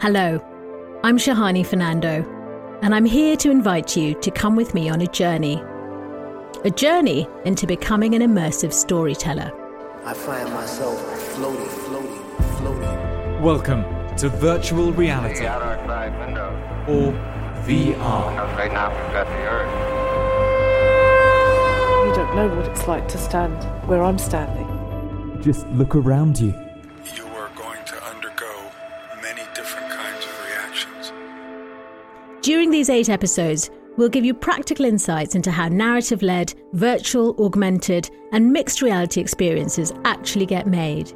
Hello, I'm Shehani Fernando, and I'm here to invite you to come with me on a journey. A journey into becoming an immersive storyteller. I find myself floating, floating, floating. Welcome to virtual reality The outside window. or VR. Right now we've got the Earth. You don't know what it's like to stand where I'm standing. Just look around you. you different kinds of reactions. During these eight episodes, we'll give you practical insights into how narrative led, virtual, augmented, and mixed reality experiences actually get made.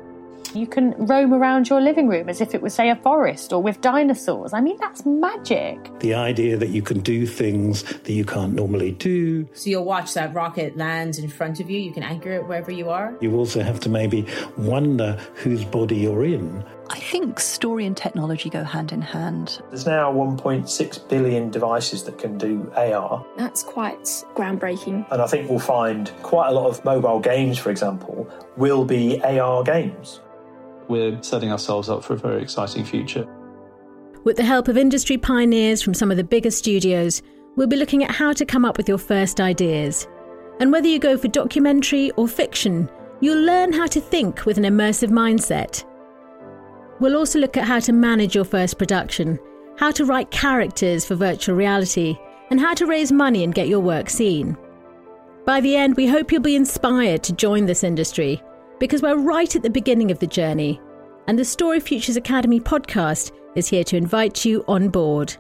You can roam around your living room as if it was, say, a forest or with dinosaurs. I mean, that's magic. The idea that you can do things that you can't normally do. So you'll watch that rocket land in front of you. You can anchor it wherever you are. You also have to maybe wonder whose body you're in. I think story and technology go hand in hand. There's now 1.6 billion devices that can do AR, That's quite groundbreaking. and I think we'll find quite a lot of mobile games, for example, will be AR games. We're setting ourselves up for a very exciting future. With the help of industry pioneers from some of the biggest studios, we'll be looking at how to come up with your first ideas. And whether you go for documentary or fiction, you'll learn how to think with an immersive mindset. We'll also look at how to manage your first production, how to write characters for virtual reality, and how to raise money and get your work seen. By the end, we hope you'll be inspired to join this industry because we're right at the beginning of the journey, and the Story Futures Academy podcast is here to invite you on board.